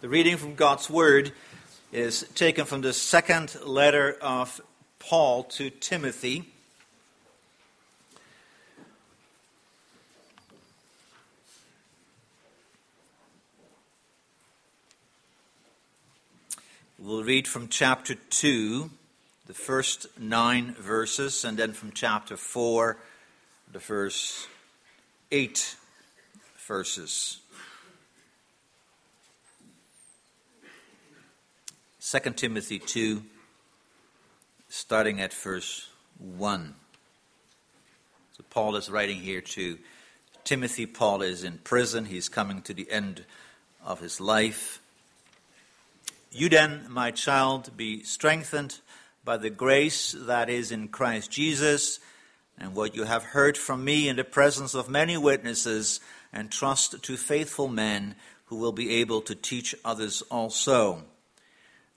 The reading from God's Word is taken from the second letter of Paul to Timothy. We'll read from chapter 2, the first nine verses, and then from chapter 4, the first eight verses. 2 Timothy 2, starting at verse 1. So Paul is writing here to Timothy. Paul is in prison, he's coming to the end of his life. You then, my child, be strengthened by the grace that is in Christ Jesus, and what you have heard from me in the presence of many witnesses, and trust to faithful men who will be able to teach others also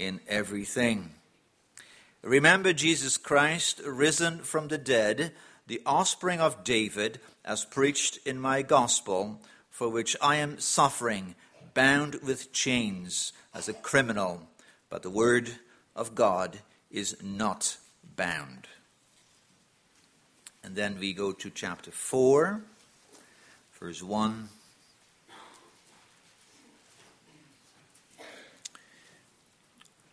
in everything. Remember Jesus Christ, risen from the dead, the offspring of David, as preached in my gospel, for which I am suffering, bound with chains as a criminal, but the word of God is not bound. And then we go to chapter 4, verse 1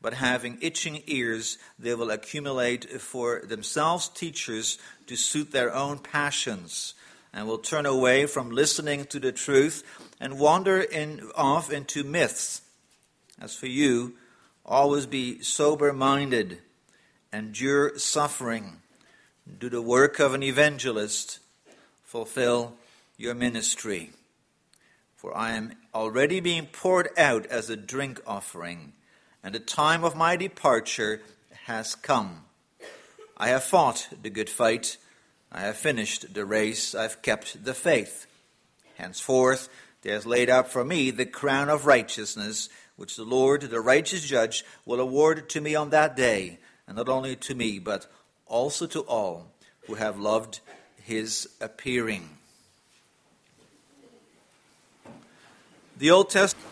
but having itching ears, they will accumulate for themselves teachers to suit their own passions, and will turn away from listening to the truth and wander in, off into myths. As for you, always be sober minded, endure suffering, do the work of an evangelist, fulfill your ministry. For I am already being poured out as a drink offering and the time of my departure has come. I have fought the good fight. I have finished the race. I've kept the faith. Henceforth, there is laid up for me the crown of righteousness, which the Lord, the righteous judge, will award to me on that day, and not only to me, but also to all who have loved his appearing. The Old Testament.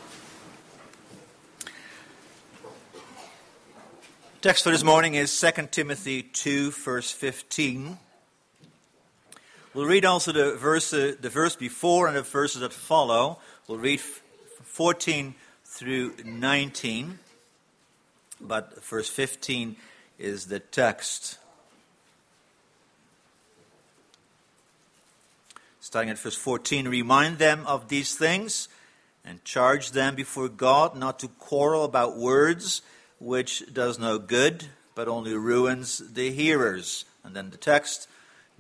Text for this morning is 2 Timothy 2, verse 15. We'll read also the verse, uh, the verse before and the verses that follow. We'll read 14 through 19, but verse 15 is the text. Starting at verse 14, remind them of these things and charge them before God not to quarrel about words which does no good, but only ruins the hearers. And then the text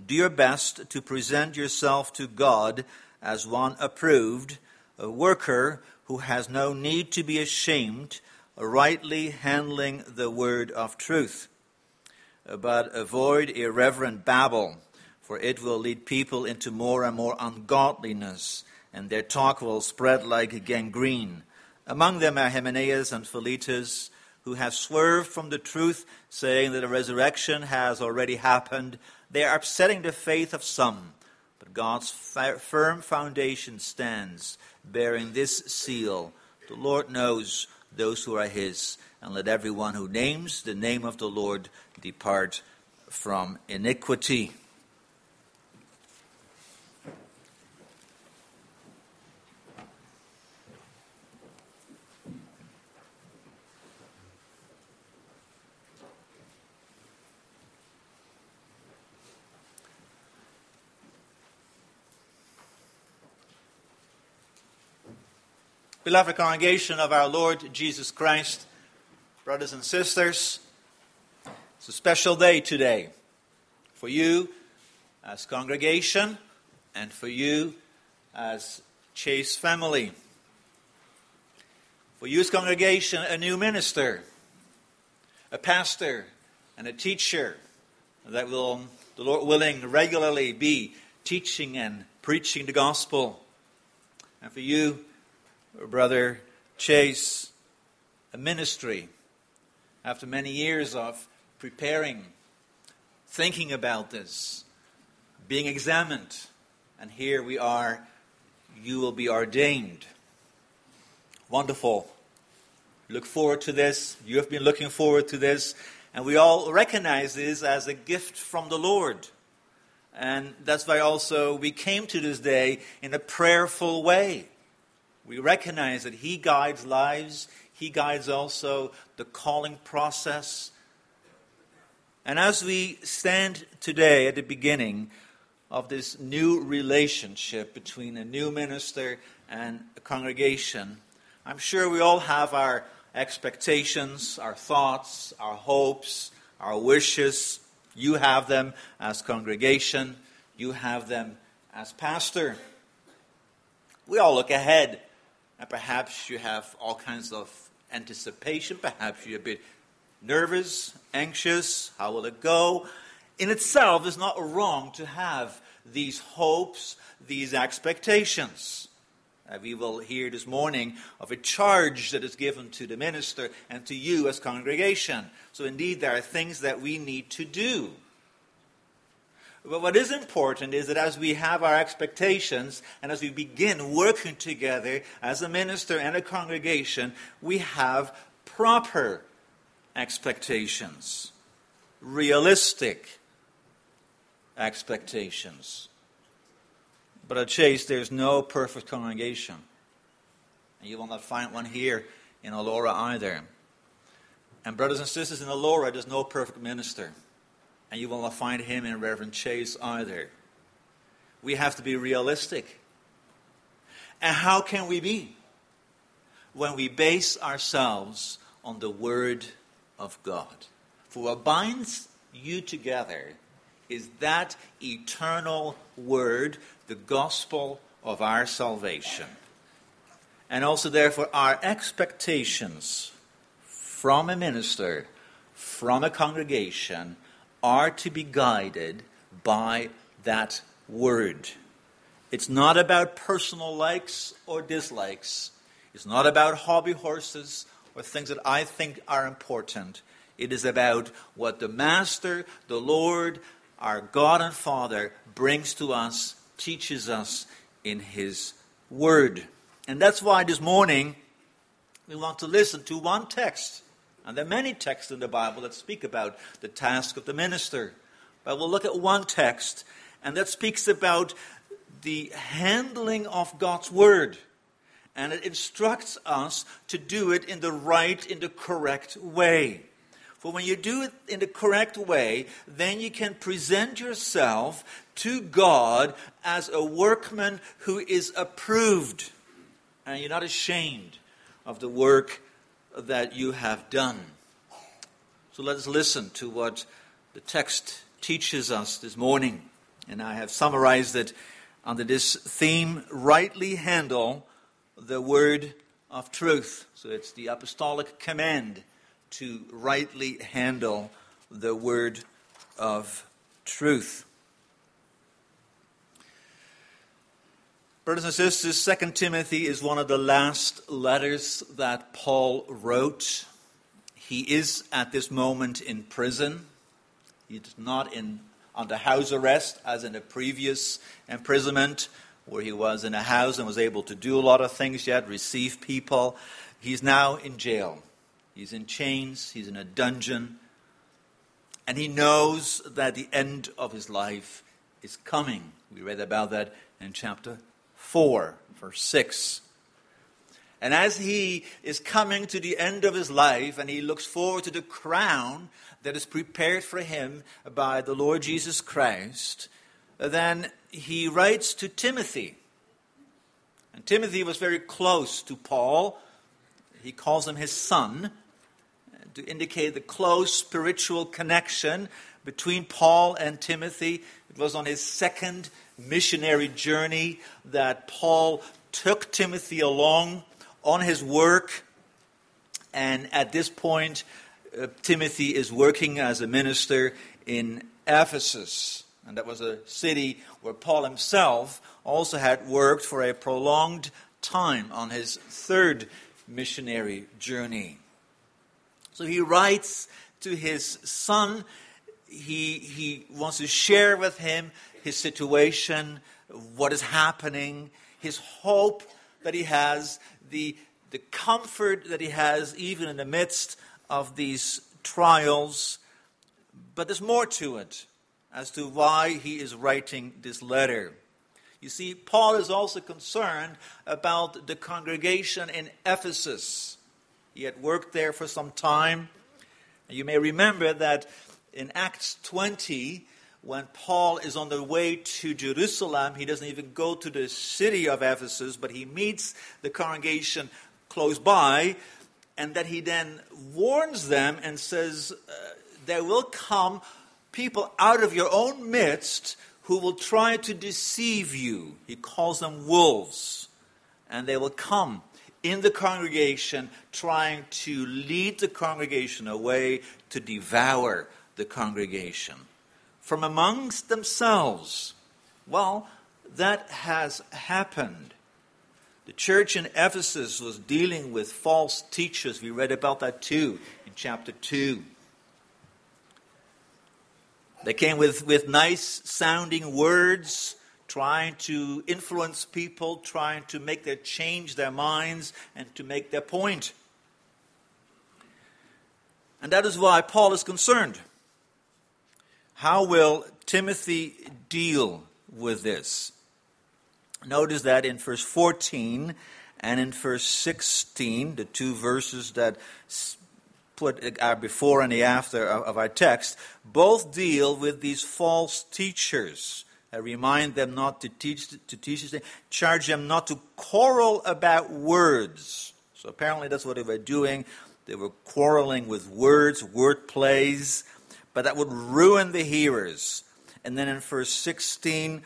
Do your best to present yourself to God as one approved, a worker who has no need to be ashamed, rightly handling the word of truth. But avoid irreverent babble, for it will lead people into more and more ungodliness, and their talk will spread like gangrene. Among them are Hymenaeus and Philetus who have swerved from the truth, saying that the resurrection has already happened. They are upsetting the faith of some. But God's firm foundation stands, bearing this seal The Lord knows those who are his, and let everyone who names the name of the Lord depart from iniquity. Beloved congregation of our Lord Jesus Christ, brothers and sisters, it's a special day today for you as congregation and for you as Chase family. For you as congregation, a new minister, a pastor, and a teacher that will, the Lord willing, regularly be teaching and preaching the gospel. And for you, Brother Chase, a ministry after many years of preparing, thinking about this, being examined, and here we are, you will be ordained. Wonderful. Look forward to this. You have been looking forward to this. And we all recognize this as a gift from the Lord. And that's why also we came to this day in a prayerful way. We recognize that He guides lives, He guides also the calling process. And as we stand today at the beginning of this new relationship between a new minister and a congregation, I'm sure we all have our expectations, our thoughts, our hopes, our wishes. You have them as congregation, you have them as pastor. We all look ahead and perhaps you have all kinds of anticipation. Perhaps you're a bit nervous, anxious. How will it go? In itself, it's not wrong to have these hopes, these expectations. We will hear this morning of a charge that is given to the minister and to you as congregation. So, indeed, there are things that we need to do. But what is important is that as we have our expectations and as we begin working together as a minister and a congregation, we have proper expectations, realistic expectations. But at Chase, there's no perfect congregation. And you will not find one here in Elora either. And brothers and sisters, in Elora, there's no perfect minister and you will not find him in Reverend Chase either. We have to be realistic. And how can we be? When we base ourselves on the Word of God. For what binds you together is that eternal Word, the gospel of our salvation. And also, therefore, our expectations from a minister, from a congregation, are to be guided by that word. It's not about personal likes or dislikes. It's not about hobby horses or things that I think are important. It is about what the Master, the Lord, our God and Father brings to us, teaches us in His Word. And that's why this morning we want to listen to one text and there are many texts in the Bible that speak about the task of the minister. But we'll look at one text, and that speaks about the handling of God's word. And it instructs us to do it in the right, in the correct way. For when you do it in the correct way, then you can present yourself to God as a workman who is approved. And you're not ashamed of the work that you have done. So let us listen to what the text teaches us this morning. And I have summarized it under this theme rightly handle the word of truth. So it's the apostolic command to rightly handle the word of truth. Brothers and sisters, 2 Timothy is one of the last letters that Paul wrote. He is at this moment in prison. He's not in under house arrest as in a previous imprisonment where he was in a house and was able to do a lot of things yet, receive people. He's now in jail. He's in chains, he's in a dungeon, and he knows that the end of his life is coming. We read about that in chapter 4, verse 6. And as he is coming to the end of his life and he looks forward to the crown that is prepared for him by the Lord Jesus Christ, then he writes to Timothy. And Timothy was very close to Paul. He calls him his son to indicate the close spiritual connection between Paul and Timothy. It was on his second missionary journey that Paul took Timothy along on his work. And at this point, uh, Timothy is working as a minister in Ephesus. And that was a city where Paul himself also had worked for a prolonged time on his third missionary journey. So he writes to his son. He, he wants to share with him his situation, what is happening, his hope that he has, the, the comfort that he has even in the midst of these trials. But there's more to it as to why he is writing this letter. You see, Paul is also concerned about the congregation in Ephesus. He had worked there for some time. You may remember that in Acts 20, when Paul is on the way to Jerusalem, he doesn't even go to the city of Ephesus, but he meets the congregation close by, and that he then warns them and says, uh, There will come people out of your own midst who will try to deceive you. He calls them wolves. And they will come in the congregation trying to lead the congregation away to devour the congregation. From amongst themselves. Well, that has happened. The church in Ephesus was dealing with false teachers. We read about that too in chapter 2. They came with, with nice sounding words, trying to influence people, trying to make them change their minds and to make their point. And that is why Paul is concerned. How will Timothy deal with this? Notice that in verse 14 and in verse 16, the two verses that put uh, our before and the after of our text, both deal with these false teachers. I remind them not to teach, to teach, charge them not to quarrel about words. So apparently that's what they were doing. They were quarreling with words, word plays, but that would ruin the hearers. And then in verse 16,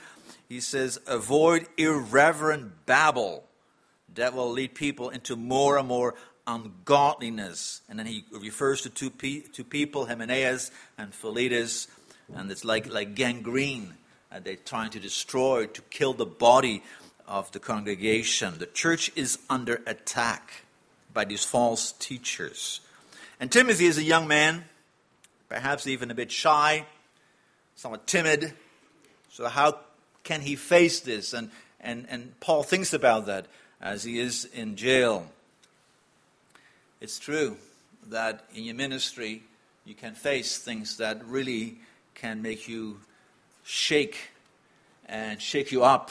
he says, avoid irreverent babble that will lead people into more and more ungodliness. And then he refers to two, pe- two people, Hymenaeus and Philetus, and it's like, like gangrene. And they're trying to destroy, to kill the body of the congregation. The church is under attack by these false teachers. And Timothy is a young man, perhaps even a bit shy, somewhat timid. So, how can he face this? And, and, and Paul thinks about that as he is in jail. It's true that in your ministry you can face things that really can make you shake and shake you up.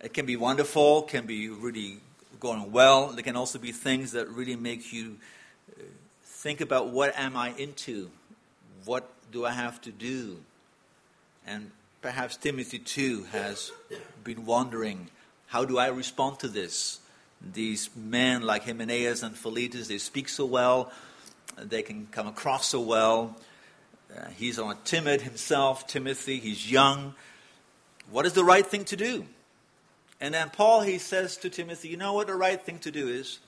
It can be wonderful, can be really going well. There can also be things that really make you uh, think about what am I into? What do I have to do? And perhaps Timothy too has been wondering how do I respond to this? these men like Hymenaeus and Philetus, they speak so well, they can come across so well. Uh, he's on timid himself, Timothy, he's young. What is the right thing to do? And then Paul, he says to Timothy, you know what the right thing to do is?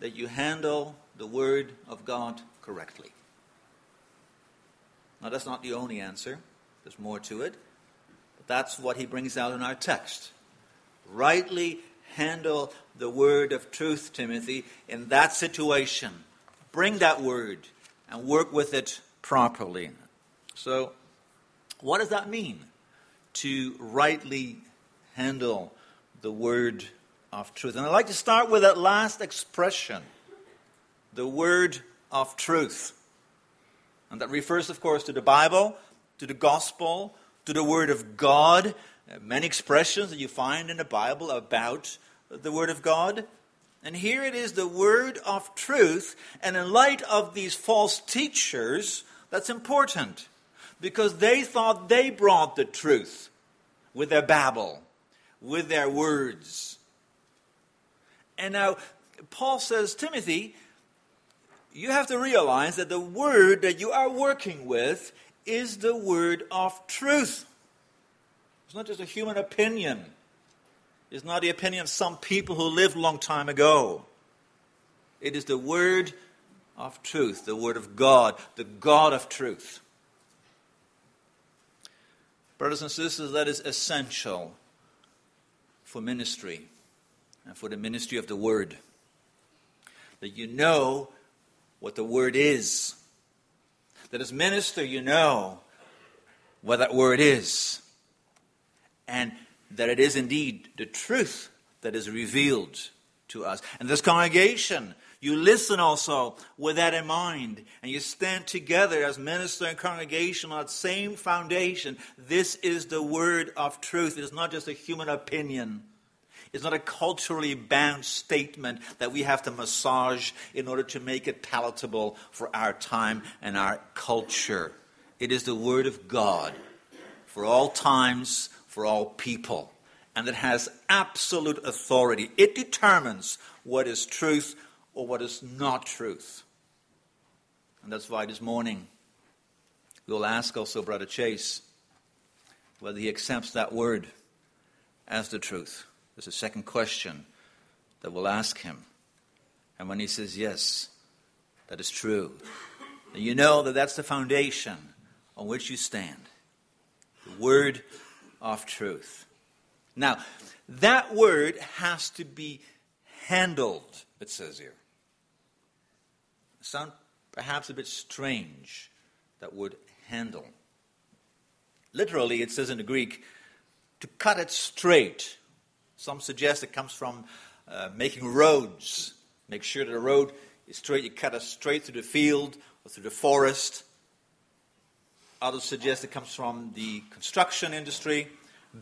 That you handle the word of God correctly. Now, that's not the only answer, there's more to it. But that's what he brings out in our text. Rightly handle the word of truth, Timothy, in that situation. Bring that word and work with it properly. So, what does that mean to rightly handle the word of truth? And I'd like to start with that last expression the word of truth. And that refers, of course, to the Bible, to the gospel, to the word of God. Many expressions that you find in the Bible about the Word of God. And here it is the Word of truth. And in light of these false teachers, that's important because they thought they brought the truth with their babble, with their words. And now, Paul says, Timothy, you have to realize that the word that you are working with is the word of truth. It's not just a human opinion. It's not the opinion of some people who lived a long time ago. It is the word of truth, the word of God, the God of truth. Brothers and sisters, that is essential for ministry and for the ministry of the word. That you know what the word is. That as minister, you know what that word is. And that it is indeed the truth that is revealed to us. And this congregation, you listen also with that in mind, and you stand together as minister and congregation on that same foundation. This is the word of truth. It is not just a human opinion. It's not a culturally bound statement that we have to massage in order to make it palatable for our time and our culture. It is the Word of God for all times, for all people. And it has absolute authority. It determines what is truth or what is not truth. And that's why this morning we'll ask also Brother Chase whether he accepts that word as the truth. There's a second question that we'll ask him. And when he says yes, that is true, then you know that that's the foundation on which you stand the word of truth. Now, that word has to be handled, it says here. Sound perhaps a bit strange, that word handle. Literally, it says in the Greek, to cut it straight some suggest it comes from uh, making roads. Make sure that the road is straight. You cut it straight through the field or through the forest. Others suggest it comes from the construction industry,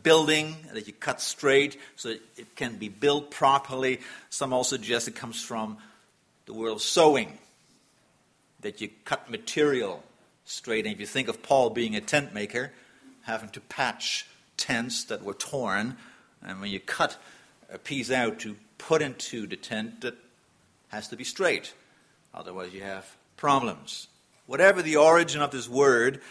building, that you cut straight so it can be built properly. Some also suggest it comes from the world of sewing, that you cut material straight. And if you think of Paul being a tent maker, having to patch tents that were torn, and when you cut a piece out to put into the tent, that has to be straight. Otherwise, you have problems. Whatever the origin of this word,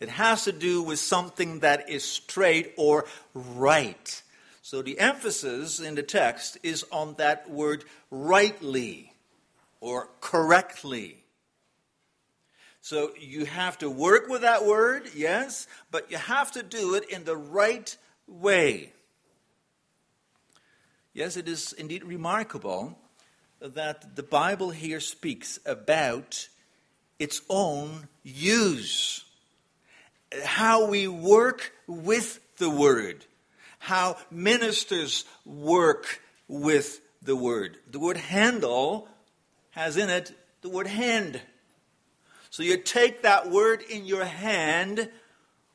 it has to do with something that is straight or right. So the emphasis in the text is on that word rightly or correctly. So you have to work with that word, yes, but you have to do it in the right way. Yes, it is indeed remarkable that the Bible here speaks about its own use. How we work with the Word. How ministers work with the Word. The word handle has in it the word hand. So you take that word in your hand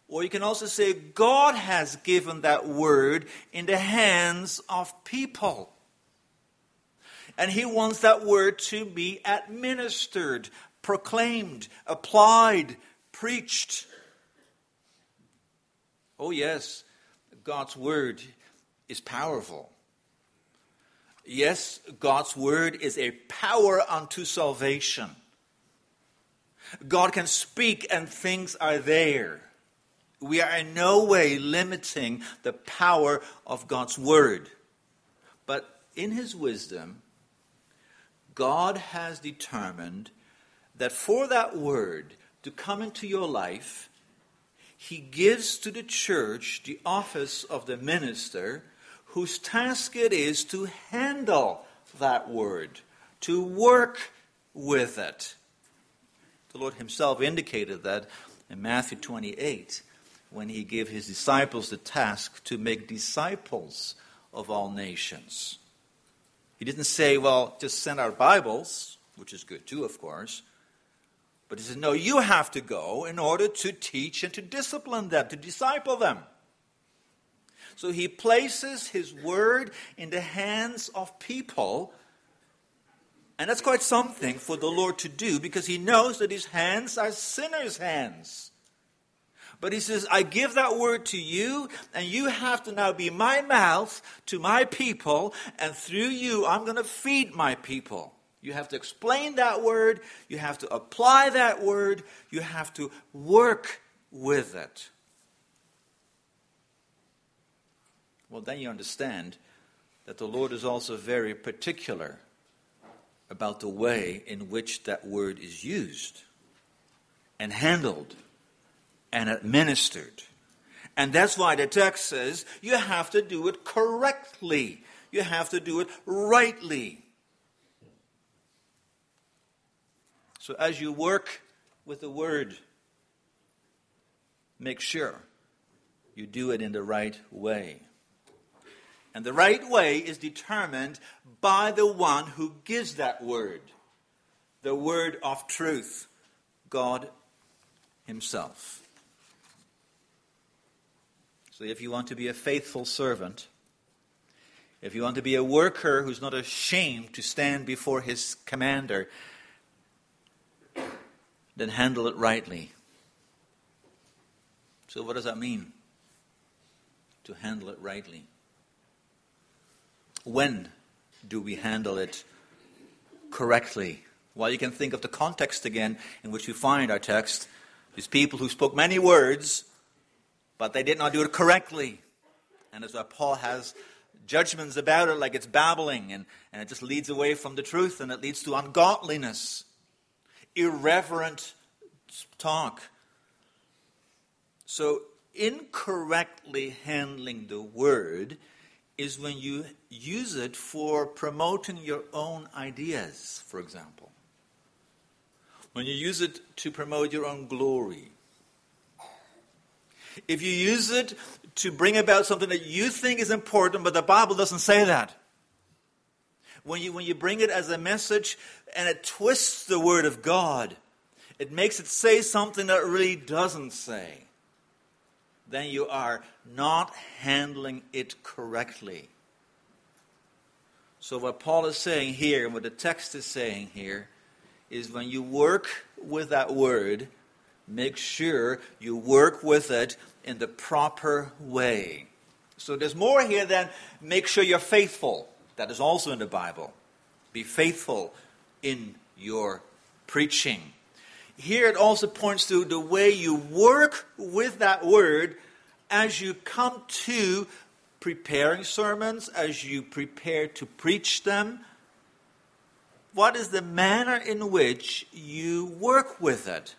or you can also say, God has given that word in the hands of people. And He wants that word to be administered, proclaimed, applied, preached. Oh, yes, God's word is powerful. Yes, God's word is a power unto salvation. God can speak and things are there. We are in no way limiting the power of God's word. But in his wisdom, God has determined that for that word to come into your life, he gives to the church the office of the minister, whose task it is to handle that word, to work with it. The Lord himself indicated that in Matthew 28 when he gave his disciples the task to make disciples of all nations. He didn't say, well, just send our Bibles, which is good too, of course. But he said, no, you have to go in order to teach and to discipline them, to disciple them. So he places his word in the hands of people. And that's quite something for the Lord to do because he knows that his hands are sinners' hands. But he says, I give that word to you, and you have to now be my mouth to my people, and through you, I'm going to feed my people. You have to explain that word, you have to apply that word, you have to work with it. Well, then you understand that the Lord is also very particular about the way in which that word is used and handled and administered. And that's why the text says you have to do it correctly. You have to do it rightly. So as you work with the word, make sure you do it in the right way. And the right way is determined by the one who gives that word the word of truth, God Himself. If you want to be a faithful servant, if you want to be a worker who's not ashamed to stand before his commander, then handle it rightly. So, what does that mean? To handle it rightly. When do we handle it correctly? Well, you can think of the context again in which we find our text. These people who spoke many words but they did not do it correctly. And why Paul has judgments about it like it's babbling and, and it just leads away from the truth and it leads to ungodliness, irreverent talk. So, incorrectly handling the word is when you use it for promoting your own ideas, for example. When you use it to promote your own glory if you use it to bring about something that you think is important, but the Bible doesn't say that. When you, when you bring it as a message and it twists the Word of God, it makes it say something that it really doesn't say, then you are not handling it correctly. So, what Paul is saying here, and what the text is saying here, is when you work with that word, make sure you work with it in the proper way. So there's more here than make sure you're faithful. That is also in the Bible. Be faithful in your preaching. Here it also points to the way you work with that word as you come to preparing sermons, as you prepare to preach them. What is the manner in which you work with it?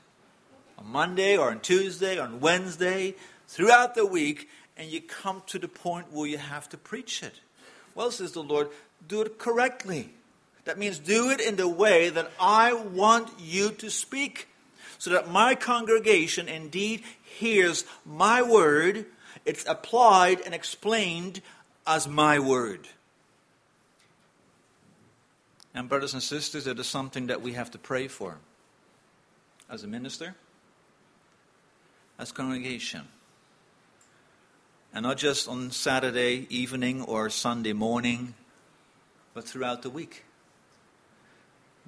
On Monday or on Tuesday, or on Wednesday, throughout the week, and you come to the point where you have to preach it. Well, says the Lord, do it correctly. That means do it in the way that I want you to speak, so that my congregation indeed hears my word, it's applied and explained as my word. And, brothers and sisters, it is something that we have to pray for as a minister as congregation. And not just on Saturday evening or Sunday morning, but throughout the week.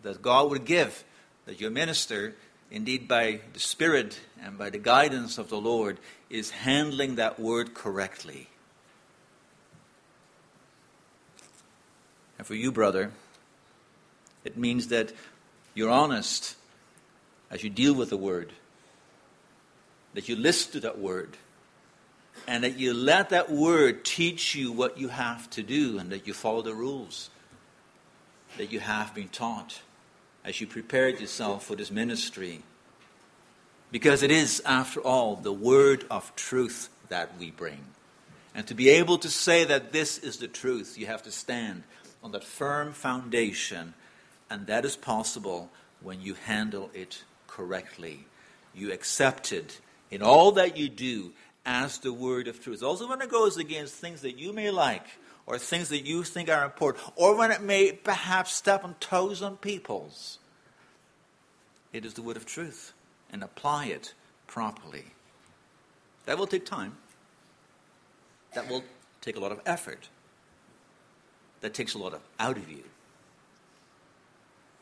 That God would give that your minister, indeed by the Spirit and by the guidance of the Lord, is handling that word correctly. And for you, brother, it means that you're honest as you deal with the word that you listen to that word and that you let that word teach you what you have to do and that you follow the rules that you have been taught as you prepared yourself for this ministry. Because it is, after all, the word of truth that we bring. And to be able to say that this is the truth, you have to stand on that firm foundation, and that is possible when you handle it correctly. You accept it in all that you do as the word of truth. Also, when it goes against things that you may like, or things that you think are important, or when it may perhaps step on toes on people's, it is the word of truth, and apply it properly. That will take time. That will take a lot of effort. That takes a lot of out of you.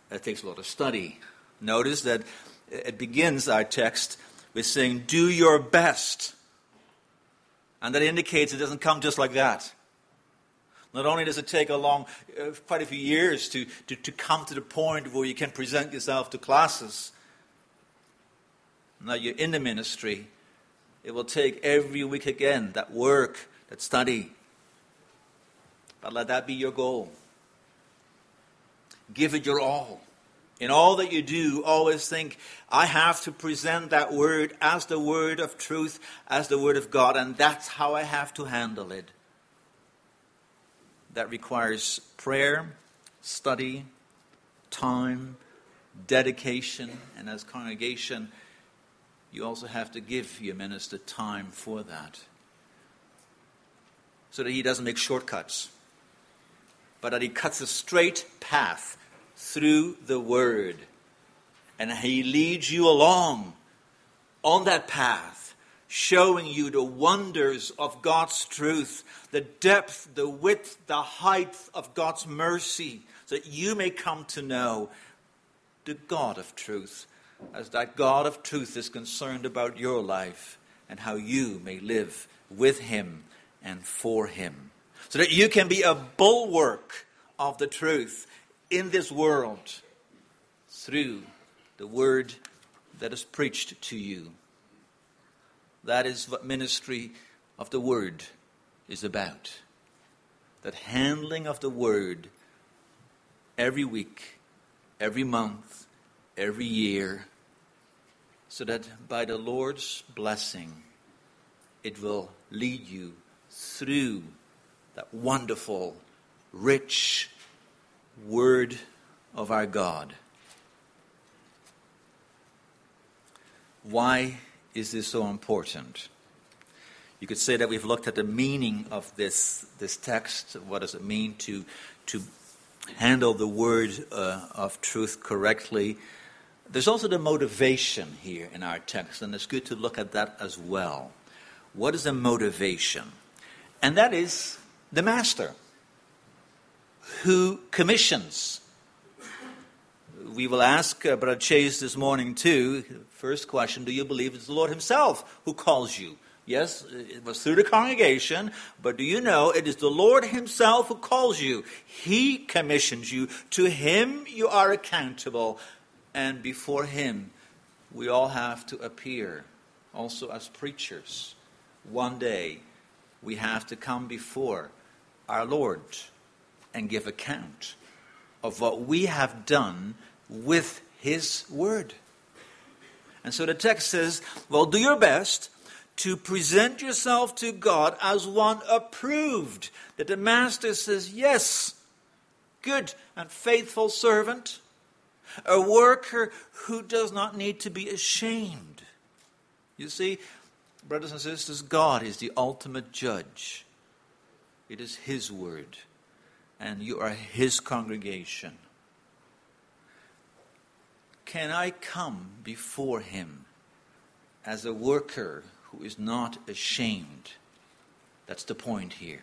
That takes a lot of study. Notice that it begins our text with saying, Do your best. And that indicates it doesn't come just like that. Not only does it take a long, uh, quite a few years to, to, to come to the point where you can present yourself to classes. Now you're in the ministry. It will take every week again that work, that study. But let that be your goal. Give it your all. In all that you do, always think, I have to present that word as the word of truth, as the word of God, and that's how I have to handle it that requires prayer, study, time, dedication, and as congregation, you also have to give your minister time for that. So that he doesn't make shortcuts, but that he cuts a straight path through the Word. And he leads you along on that path showing you the wonders of God's truth, the depth, the width, the height of God's mercy, so that you may come to know the God of truth, as that God of truth is concerned about your life and how you may live with Him and for Him, so that you can be a bulwark of the truth in this world through the word that is preached to you. That is what ministry of the word is about. That handling of the word every week, every month, every year, so that by the Lord's blessing, it will lead you through that wonderful, rich word of our God. Why is this so important? You could say that we've looked at the meaning of this, this text. What does it mean to, to handle the word uh, of truth correctly? There's also the motivation here in our text, and it's good to look at that as well. What is the motivation? And that is the master who commissions we will ask uh, Brother Chase this morning too. First question Do you believe it's the Lord Himself who calls you? Yes, it was through the congregation, but do you know it is the Lord Himself who calls you? He commissions you. To Him you are accountable, and before Him we all have to appear, also as preachers. One day we have to come before our Lord and give account of what we have done with His Word. And so the text says, well, do your best to present yourself to God as one approved. That the Master says, yes, good and faithful servant, a worker who does not need to be ashamed. You see, brothers and sisters, God is the ultimate judge. It is His word, and you are His congregation. Can I come before him as a worker who is not ashamed? That's the point here.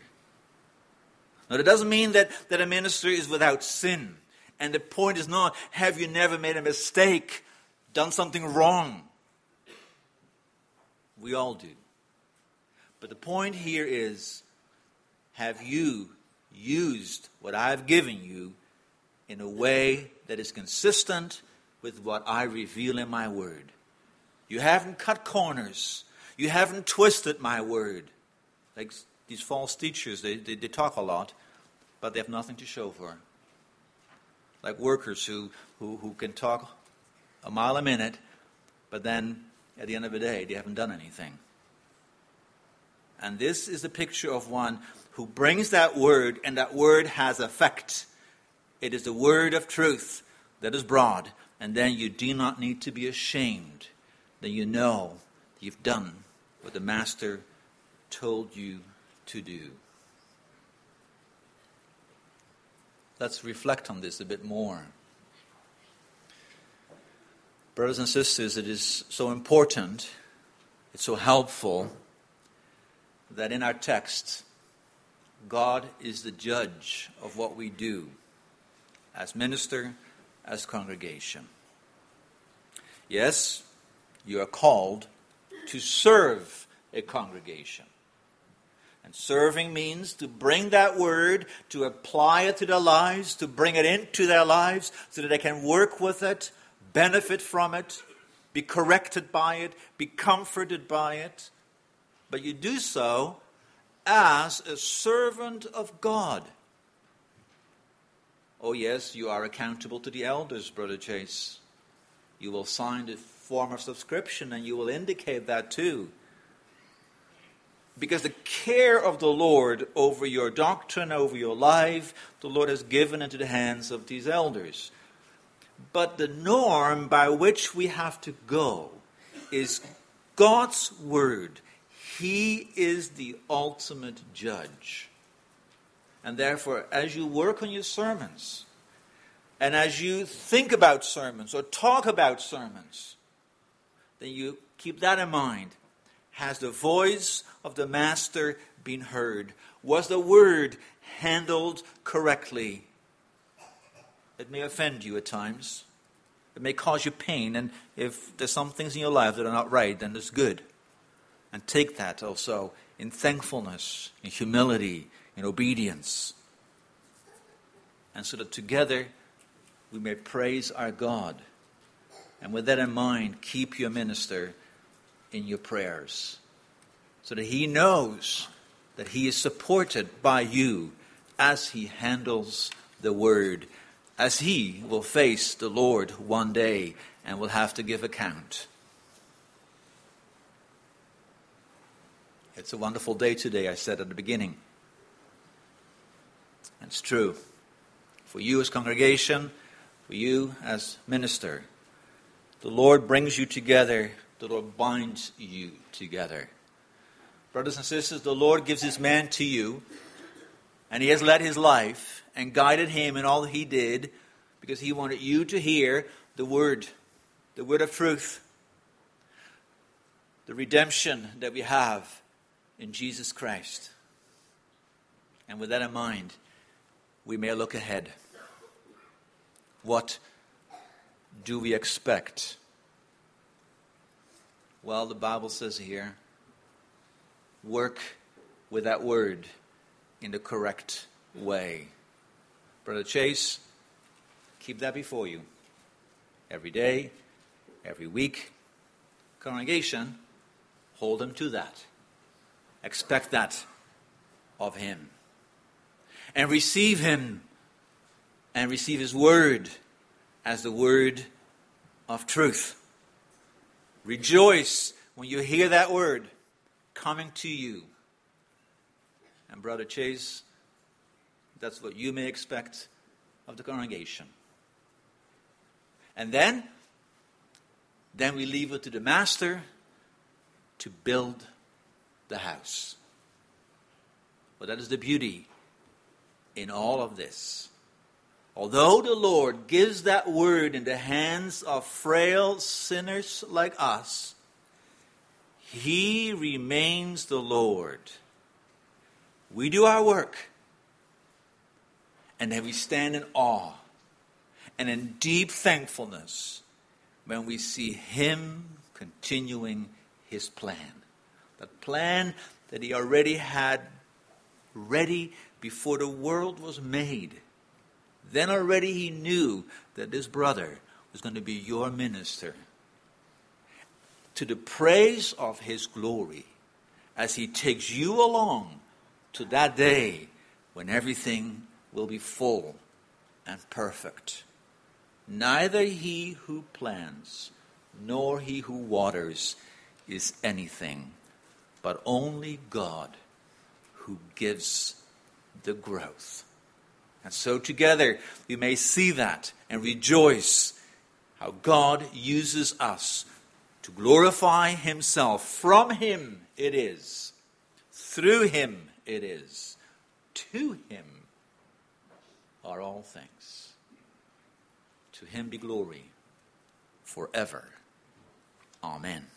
Now, that doesn't mean that, that a minister is without sin. And the point is not, have you never made a mistake, done something wrong? We all do. But the point here is, have you used what I've given you in a way that is consistent with what I reveal in my word. You haven't cut corners. You haven't twisted my word. Like these false teachers, they, they, they talk a lot, but they have nothing to show for it. Like workers who, who, who can talk a mile a minute, but then at the end of the day, they haven't done anything. And this is the picture of one who brings that word, and that word has effect. It is the word of truth that is broad, and then you do not need to be ashamed. Then you know you've done what the Master told you to do. Let's reflect on this a bit more. Brothers and sisters, it is so important, it's so helpful that in our text, God is the judge of what we do as minister as congregation. Yes, you are called to serve a congregation. And serving means to bring that word, to apply it to their lives, to bring it into their lives so that they can work with it, benefit from it, be corrected by it, be comforted by it. But you do so as a servant of God. Oh, yes, you are accountable to the elders, Brother Chase. You will sign the form of subscription and you will indicate that too. Because the care of the Lord over your doctrine, over your life, the Lord has given into the hands of these elders. But the norm by which we have to go is God's Word. He is the ultimate judge. And therefore, as you work on your sermons, and as you think about sermons or talk about sermons, then you keep that in mind. Has the voice of the Master been heard? Was the word handled correctly? It may offend you at times. It may cause you pain. And if there's some things in your life that are not right, then it's good. And take that also in thankfulness, in humility, in obedience. And so that together we may praise our God. And with that in mind, keep your minister in your prayers so that he knows that he is supported by you as he handles the word, as he will face the Lord one day and will have to give account. It's a wonderful day today, I said at the beginning. It's true. For you as congregation, for you as minister, the Lord brings you together, the Lord binds you together. Brothers and sisters, the Lord gives his man to you, and he has led his life and guided him in all that he did because he wanted you to hear the word, the word of truth, the redemption that we have in Jesus Christ. And with that in mind, we may look ahead. What do we expect? Well, the Bible says here work with that word in the correct way. Brother Chase, keep that before you every day, every week. Congregation, hold them to that. Expect that of him. And receive him and receive his word as the word of truth. Rejoice when you hear that word coming to you. And, Brother Chase, that's what you may expect of the congregation. And then, then we leave it to the master to build the house. But that is the beauty in all of this. Although the Lord gives that word in the hands of frail sinners like us, He remains the Lord. We do our work, and then we stand in awe and in deep thankfulness when we see Him continuing His plan. The plan that He already had ready before the world was made. Then already he knew that this brother was going to be your minister. To the praise of his glory, as he takes you along to that day when everything will be full and perfect. Neither he who plants nor he who waters is anything, but only God who gives the growth. And so together we may see that and rejoice how God uses us to glorify Himself. From Him it is, through Him it is, to Him are all things. To Him be glory forever. Amen.